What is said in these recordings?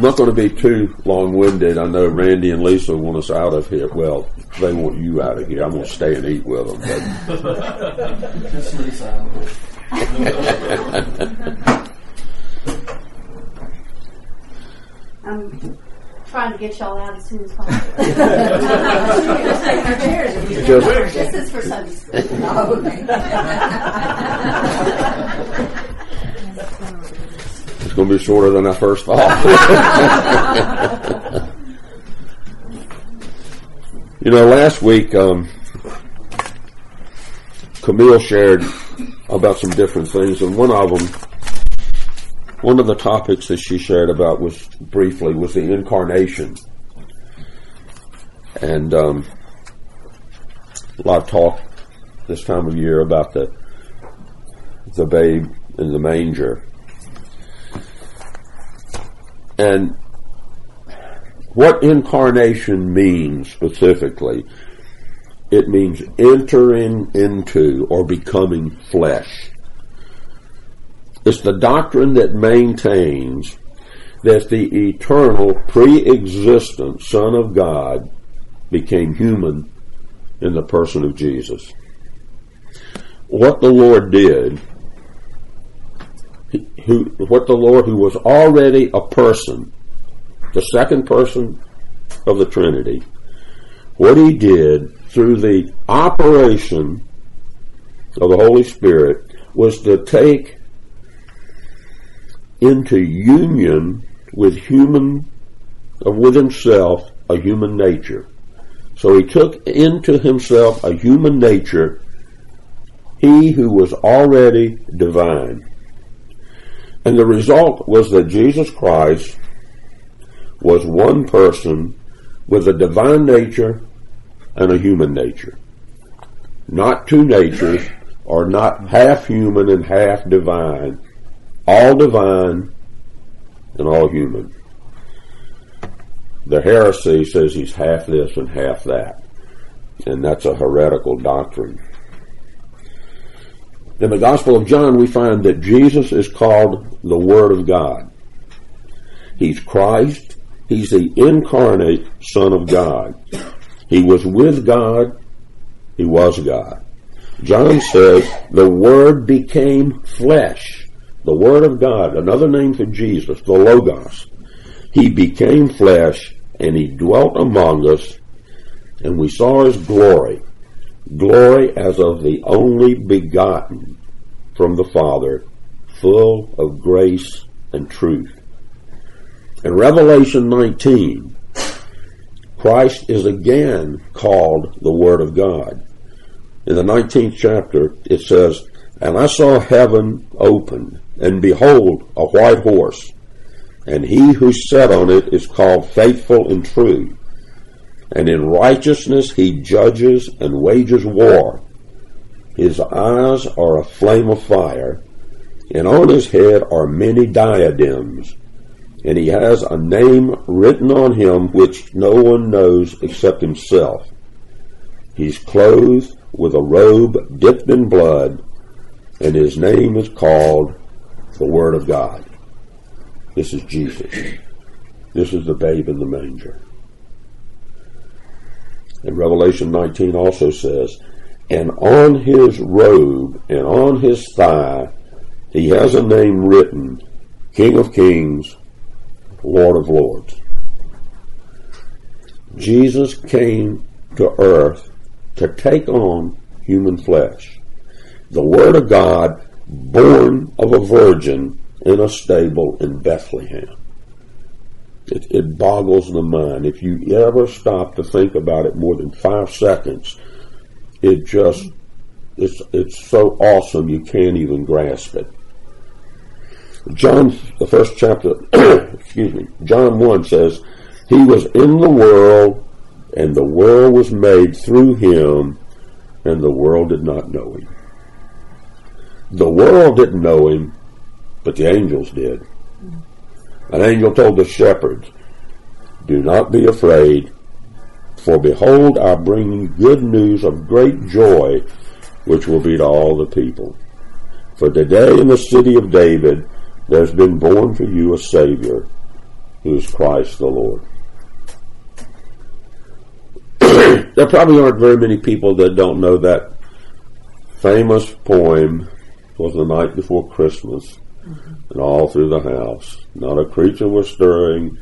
I'm not going to be too long-winded. I know Randy and Lisa want us out of here. Well, they want you out of here. I'm going to stay and eat with them. Just Lisa. I'm trying to get y'all out as soon as possible. This is for Sunday school. Going to be shorter than I first thought. you know, last week, um, Camille shared about some different things, and one of them, one of the topics that she shared about was briefly was the incarnation, and um, a lot of talk this time of year about the the babe in the manger. And what incarnation means specifically, it means entering into or becoming flesh. It's the doctrine that maintains that the eternal, pre-existent Son of God became human in the person of Jesus. What the Lord did who, what the Lord, who was already a person, the second person of the Trinity, what he did through the operation of the Holy Spirit was to take into union with human, with himself, a human nature. So he took into himself a human nature, he who was already divine. And the result was that Jesus Christ was one person with a divine nature and a human nature. Not two natures, or not half human and half divine. All divine and all human. The heresy says he's half this and half that. And that's a heretical doctrine. In the Gospel of John, we find that Jesus is called the Word of God. He's Christ. He's the incarnate Son of God. He was with God. He was God. John says the Word became flesh. The Word of God, another name for Jesus, the Logos. He became flesh and he dwelt among us and we saw his glory glory as of the only begotten from the Father, full of grace and truth. In Revelation 19, Christ is again called the Word of God. In the 19th chapter, it says, And I saw heaven open, and behold, a white horse, and he who sat on it is called faithful and true and in righteousness he judges and wages war. His eyes are a flame of fire, and on his head are many diadems, and he has a name written on him which no one knows except himself. He's clothed with a robe dipped in blood, and his name is called the Word of God. This is Jesus. This is the babe in the manger. And Revelation 19 also says, And on his robe and on his thigh he has a name written, King of Kings, Lord of Lords. Jesus came to earth to take on human flesh. The Word of God born of a virgin in a stable in Bethlehem. It, it boggles the mind. If you ever stop to think about it more than five seconds, it just it's it's so awesome you can't even grasp it. John, the first chapter, excuse me, John 1 says, He was in the world, and the world was made through him, and the world did not know him. The world didn't know him, but the angels did. An angel told the shepherds, Do not be afraid, for behold, I bring you good news of great joy, which will be to all the people. For today in the city of David, there's been born for you a Savior, who is Christ the Lord. there probably aren't very many people that don't know that famous poem was the night before Christmas mm-hmm. And all through the house. Not a creature was stirring,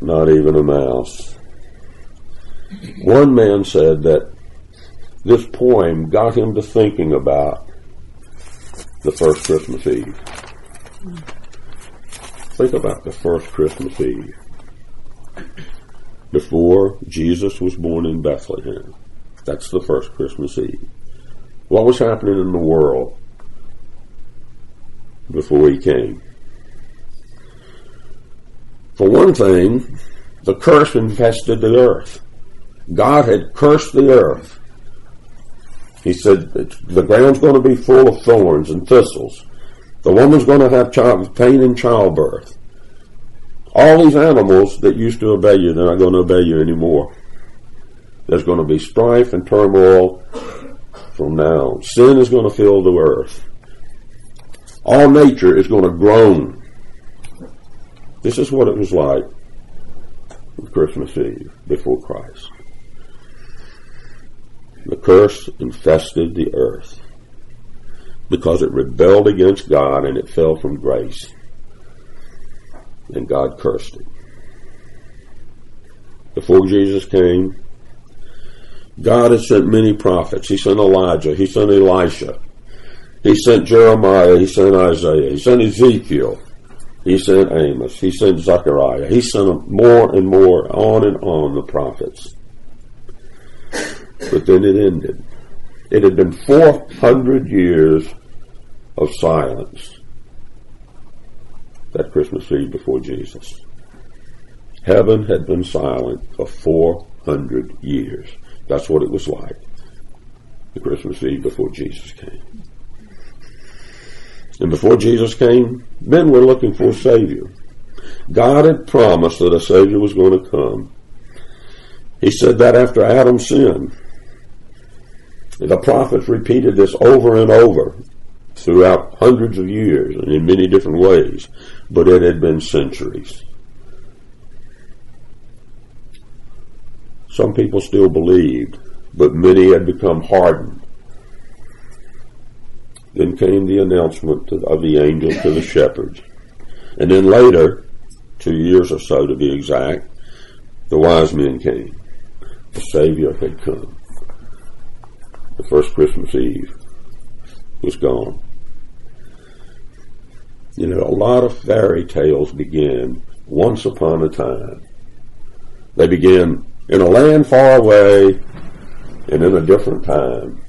not even a mouse. One man said that this poem got him to thinking about the first Christmas Eve. Think about the first Christmas Eve. Before Jesus was born in Bethlehem. That's the first Christmas Eve. What was happening in the world before he came? For one thing, the curse infested the earth. God had cursed the earth. He said, the ground's going to be full of thorns and thistles. The woman's going to have child, pain in childbirth. All these animals that used to obey you, they're not going to obey you anymore. There's going to be strife and turmoil from now. Sin is going to fill the earth. All nature is going to groan. This is what it was like on Christmas Eve before Christ. The curse infested the earth because it rebelled against God and it fell from grace. And God cursed it. Before Jesus came, God had sent many prophets. He sent Elijah. He sent Elisha. He sent Jeremiah. He sent Isaiah. He sent Ezekiel. He sent Amos. He sent Zechariah. He sent more and more on and on the prophets. But then it ended. It had been 400 years of silence that Christmas Eve before Jesus. Heaven had been silent for 400 years. That's what it was like the Christmas Eve before Jesus came. And before Jesus came, men were looking for a Savior. God had promised that a Savior was going to come. He said that after Adam sinned. The prophets repeated this over and over throughout hundreds of years and in many different ways, but it had been centuries. Some people still believed, but many had become hardened. Then came the announcement of the angel to the shepherds. And then later, two years or so to be exact, the wise men came. The Savior had come. The first Christmas Eve was gone. You know, a lot of fairy tales begin once upon a time. They begin in a land far away and in a different time.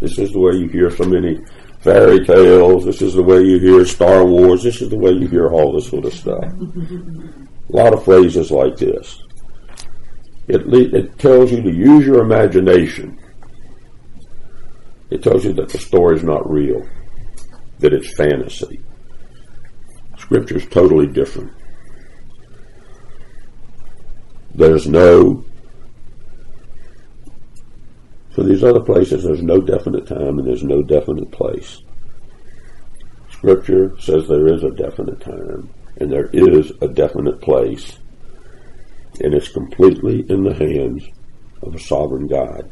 This is the way you hear so many fairy tales. This is the way you hear Star Wars. This is the way you hear all this sort of stuff. a lot of phrases like this. It, it tells you to use your imagination. It tells you that the story is not real, that it's fantasy. Scripture is totally different. There's no, for these other places, there's no definite time and there's no definite place. Scripture says there is a definite time and there is a definite place, and it's completely in the hands of a sovereign God.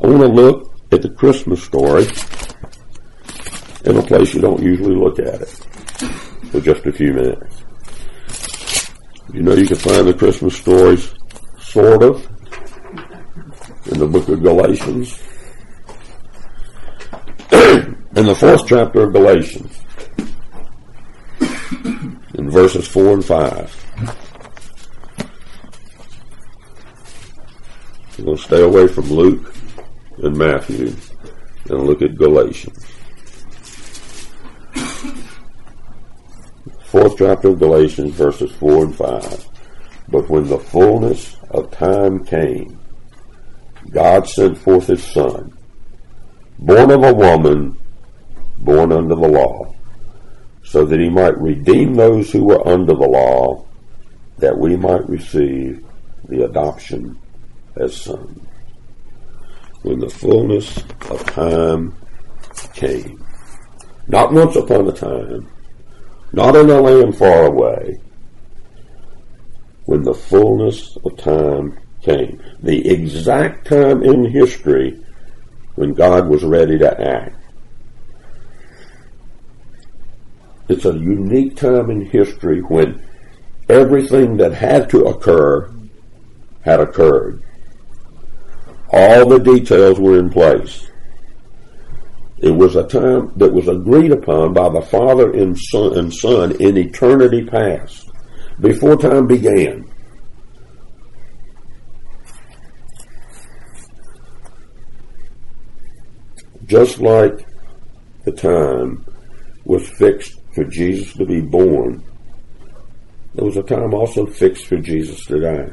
I want to look at the Christmas story in a place you don't usually look at it for just a few minutes. You know you can find the Christmas stories sort of in the book of Galatians. in the fourth chapter of Galatians, in verses 4 and 5. We're going to stay away from Luke and Matthew and look at Galatians. Fourth chapter of Galatians, verses 4 and 5. But when the fullness of time came, God sent forth his Son, born of a woman, born under the law, so that he might redeem those who were under the law, that we might receive the adoption as sons. When the fullness of time came. Not once upon a time, not in a land far away, when the fullness of time came. The exact time in history when God was ready to act. It's a unique time in history when everything that had to occur had occurred. All the details were in place. It was a time that was agreed upon by the Father and Son, and Son in eternity past, before time began. Just like the time was fixed for Jesus to be born, there was a time also fixed for Jesus to die.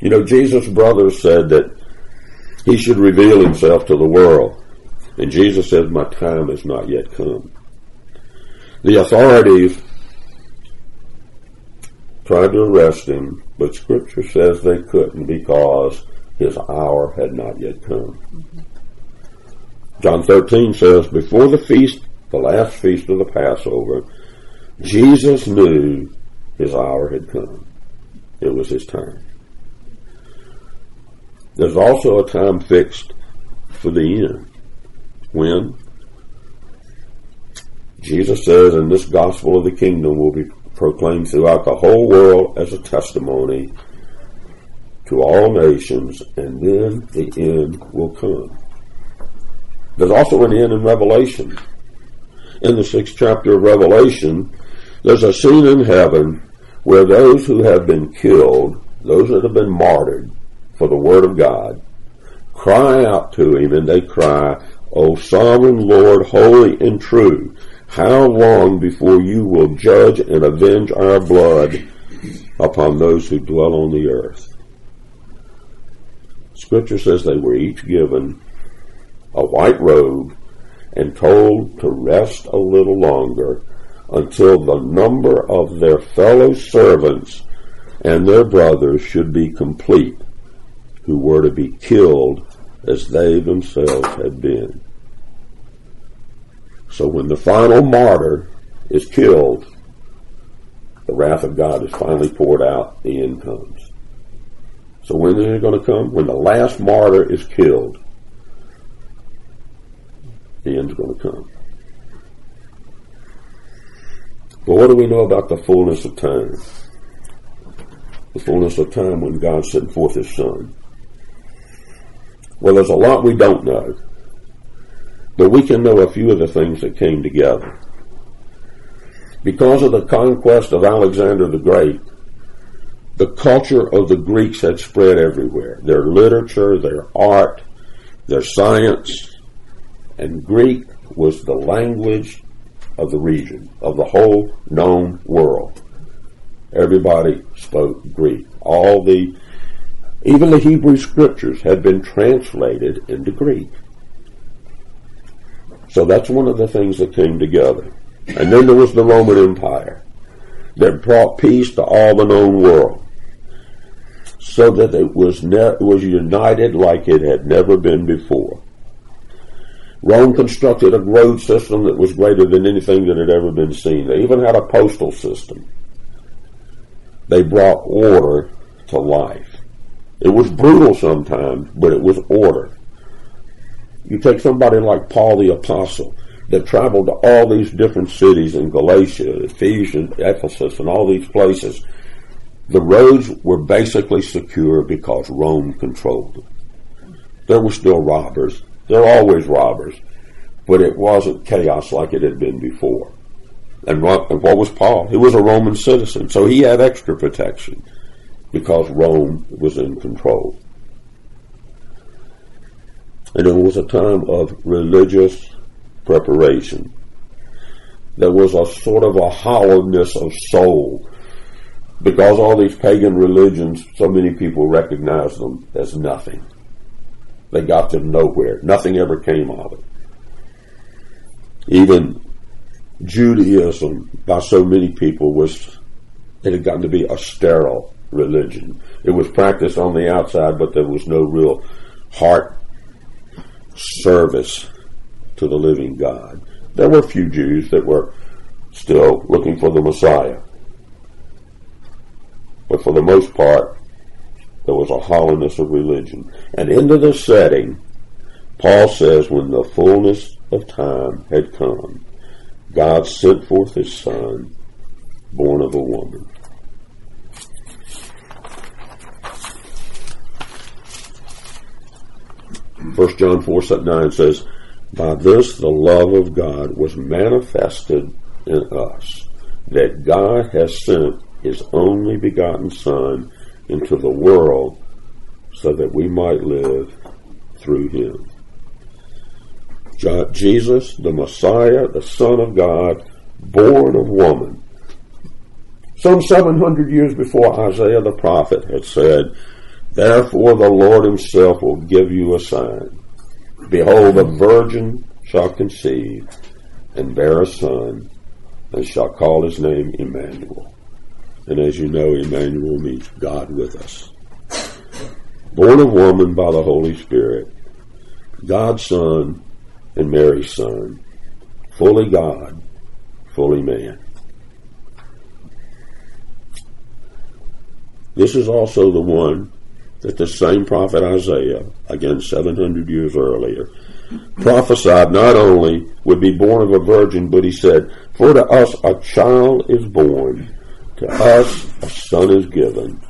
You know, Jesus' brothers said that he should reveal himself to the world. And Jesus says, My time has not yet come. The authorities tried to arrest him, but Scripture says they couldn't because his hour had not yet come. Mm-hmm. John 13 says, Before the feast, the last feast of the Passover, Jesus knew his hour had come. It was his time. There's also a time fixed for the end. When? Jesus says, and this gospel of the kingdom will be proclaimed throughout the whole world as a testimony to all nations, and then the end will come. There's also an end in Revelation. In the sixth chapter of Revelation, there's a scene in heaven where those who have been killed, those that have been martyred for the word of God, cry out to him and they cry, O sovereign Lord, holy and true, how long before you will judge and avenge our blood upon those who dwell on the earth? Scripture says they were each given a white robe and told to rest a little longer until the number of their fellow servants and their brothers should be complete, who were to be killed as they themselves had been. So when the final martyr is killed, the wrath of God is finally poured out, the end comes. So when is it going to come? When the last martyr is killed, the end's going to come. But what do we know about the fullness of time? The fullness of time when God sent forth His Son. Well, there's a lot we don't know. But we can know a few of the things that came together. Because of the conquest of Alexander the Great, the culture of the Greeks had spread everywhere. Their literature, their art, their science, and Greek was the language of the region, of the whole known world. Everybody spoke Greek. All the, even the Hebrew scriptures had been translated into Greek. So that's one of the things that came together. And then there was the Roman Empire that brought peace to all the known world. So that it was, ne- was united like it had never been before. Rome constructed a road system that was greater than anything that had ever been seen. They even had a postal system. They brought order to life. It was brutal sometimes, but it was order. You take somebody like Paul the Apostle that traveled to all these different cities in Galatia, Ephesians, Ephesus, and all these places. The roads were basically secure because Rome controlled them. There were still robbers. There are always robbers, but it wasn't chaos like it had been before. And what was Paul? He was a Roman citizen, so he had extra protection because Rome was in control. And it was a time of religious preparation. There was a sort of a hollowness of soul because all these pagan religions, so many people recognize them as nothing. They got them nowhere. Nothing ever came of it. Even Judaism, by so many people, was it had gotten to be a sterile religion. It was practiced on the outside, but there was no real heart service to the living God. There were a few Jews that were still looking for the Messiah. But for the most part, there was a hollowness of religion. And into this setting, Paul says, when the fullness of time had come, God sent forth his son, born of a woman. First John 4 9 says, By this the love of God was manifested in us, that God has sent his only begotten Son into the world so that we might live through him. Jesus, the Messiah, the Son of God, born of woman. Some 700 years before Isaiah the prophet had said, Therefore the Lord himself will give you a sign. Behold, a virgin shall conceive and bear a son, and shall call his name Emmanuel. And as you know, Emmanuel means God with us. Born of woman by the Holy Spirit, God's Son and Mary's Son, fully God, fully man. This is also the one that the same prophet Isaiah, again 700 years earlier, prophesied not only would be born of a virgin, but he said, For to us a child is born, to us a son is given,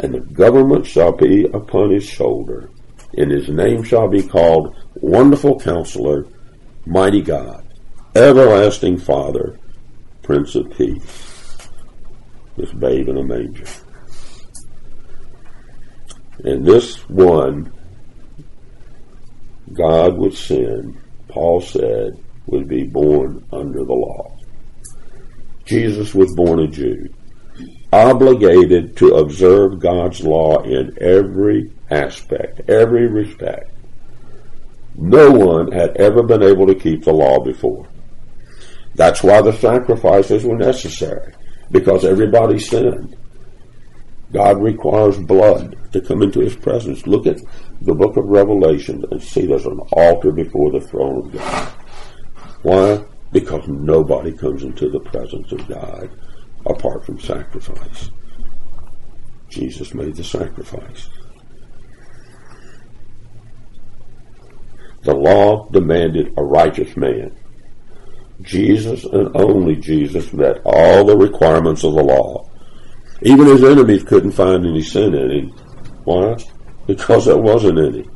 and the government shall be upon his shoulder, and his name shall be called Wonderful Counselor, Mighty God, Everlasting Father, Prince of Peace. This babe in a manger. And this one God would send, Paul said, would be born under the law. Jesus was born a Jew, obligated to observe God's law in every aspect, every respect. No one had ever been able to keep the law before. That's why the sacrifices were necessary, because everybody sinned. God requires blood to come into his presence. Look at the book of Revelation and see there's an altar before the throne of God. Why? Because nobody comes into the presence of God apart from sacrifice. Jesus made the sacrifice. The law demanded a righteous man. Jesus and only Jesus met all the requirements of the law. Even his enemies couldn't find any sin in him. Why? Because there wasn't any.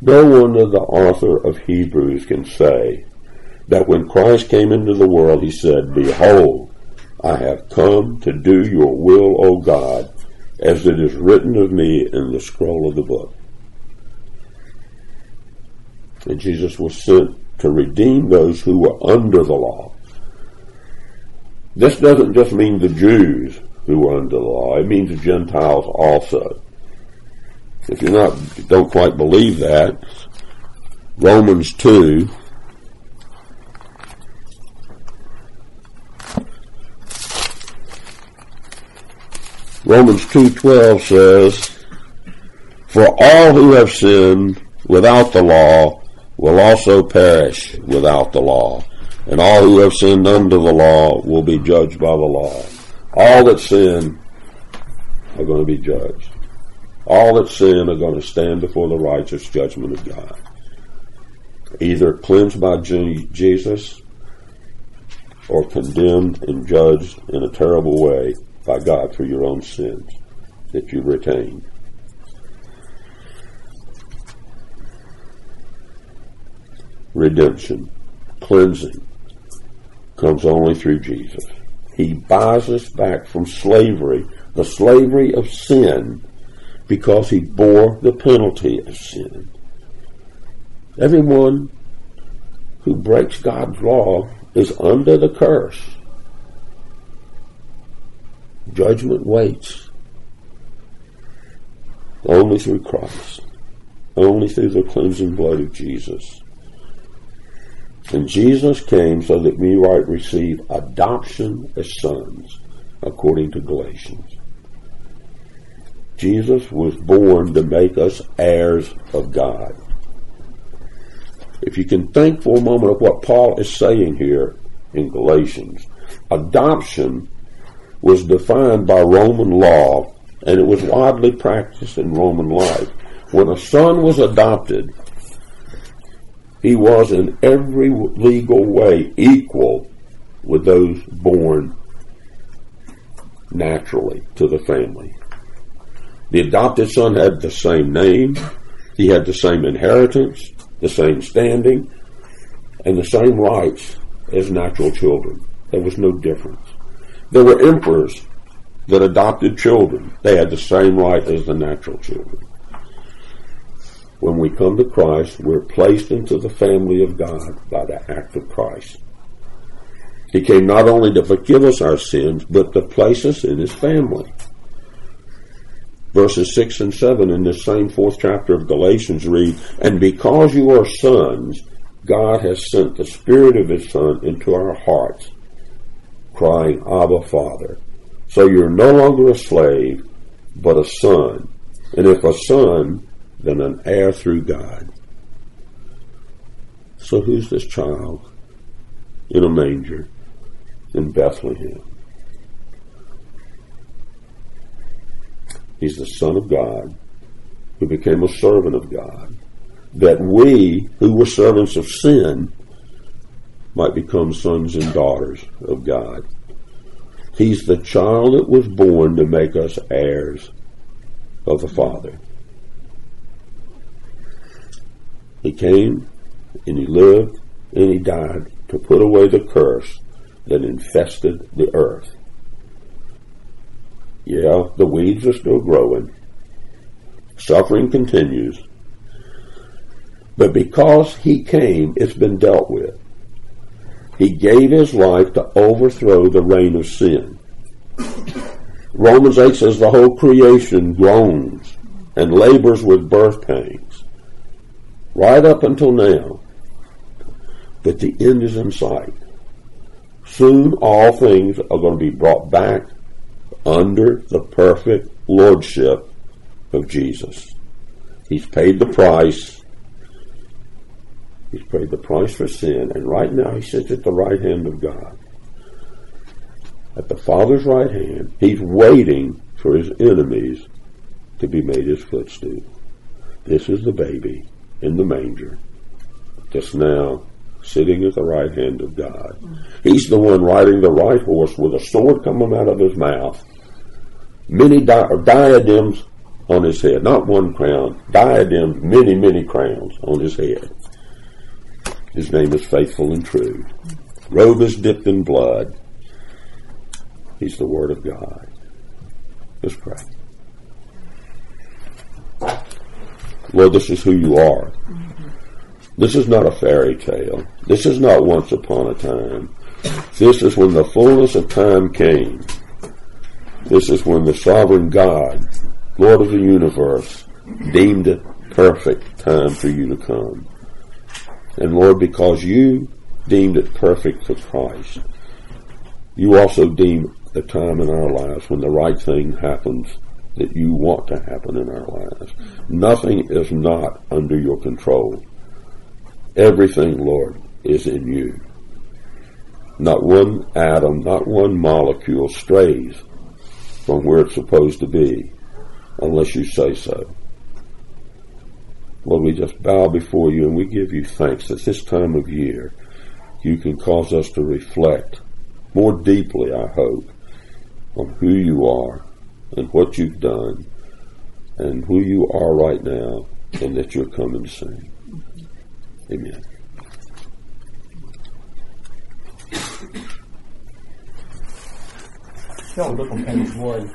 No wonder the author of Hebrews can say that when Christ came into the world, he said, Behold, I have come to do your will, O God, as it is written of me in the scroll of the book. And Jesus was sent to redeem those who were under the law. This doesn't just mean the Jews who were under the law, it means the Gentiles also. If you're not, don't quite believe that, Romans 2, Romans 2.12 says, For all who have sinned without the law will also perish without the law. And all who have sinned under the law will be judged by the law. All that sin are going to be judged. All that sin are going to stand before the righteous judgment of God. Either cleansed by Jesus or condemned and judged in a terrible way by God for your own sins that you retain. Redemption, cleansing, comes only through Jesus. He buys us back from slavery, the slavery of sin, because he bore the penalty of sin. Everyone who breaks God's law is under the curse. Judgment waits. Only through Christ. Only through the cleansing blood of Jesus. And Jesus came so that we might receive adoption as sons, according to Galatians. Jesus was born to make us heirs of God. If you can think for a moment of what Paul is saying here in Galatians, adoption was defined by Roman law and it was widely practiced in Roman life. When a son was adopted, he was in every legal way equal with those born naturally to the family. The adopted son had the same name, he had the same inheritance, the same standing, and the same rights as natural children. There was no difference. There were emperors that adopted children. They had the same right as the natural children. When we come to Christ, we're placed into the family of God by the act of Christ. He came not only to forgive us our sins, but to place us in his family. Verses 6 and 7 in this same fourth chapter of Galatians read, And because you are sons, God has sent the Spirit of His Son into our hearts, crying, Abba, Father. So you're no longer a slave, but a son. And if a son, then an heir through God. So who's this child in a manger in Bethlehem? He's the Son of God who became a servant of God, that we, who were servants of sin, might become sons and daughters of God. He's the child that was born to make us heirs of the Father. He came and he lived and he died to put away the curse that infested the earth. Yeah, the weeds are still growing. Suffering continues. But because he came, it's been dealt with. He gave his life to overthrow the reign of sin. Romans 8 says the whole creation groans and labors with birth pains. Right up until now. But the end is in sight. Soon all things are going to be brought back under the perfect lordship of Jesus. He's paid the price. He's paid the price for sin, and right now he sits at the right hand of God. At the Father's right hand, he's waiting for his enemies to be made his footstool. This is the baby in the manger, just now sitting at the right hand of God. He's the one riding the right horse with a sword coming out of his mouth many di- diadems on his head, not one crown, diadems, many, many crowns on his head. His name is faithful and true. Robe is dipped in blood. He's the Word of God. Let's pray. Lord, this is who you are. This is not a fairy tale. This is not once upon a time. This is when the fullness of time came this is when the sovereign God, Lord of the universe, deemed it perfect time for you to come. And Lord, because you deemed it perfect for Christ, you also deem the time in our lives when the right thing happens that you want to happen in our lives. Nothing is not under your control. Everything, Lord, is in you. Not one atom, not one molecule strays from where it's supposed to be unless you say so. Lord, we just bow before you and we give you thanks that this time of year you can cause us to reflect more deeply, I hope, on who you are and what you've done and who you are right now and that you're coming soon. Amen. Y'all look on page one.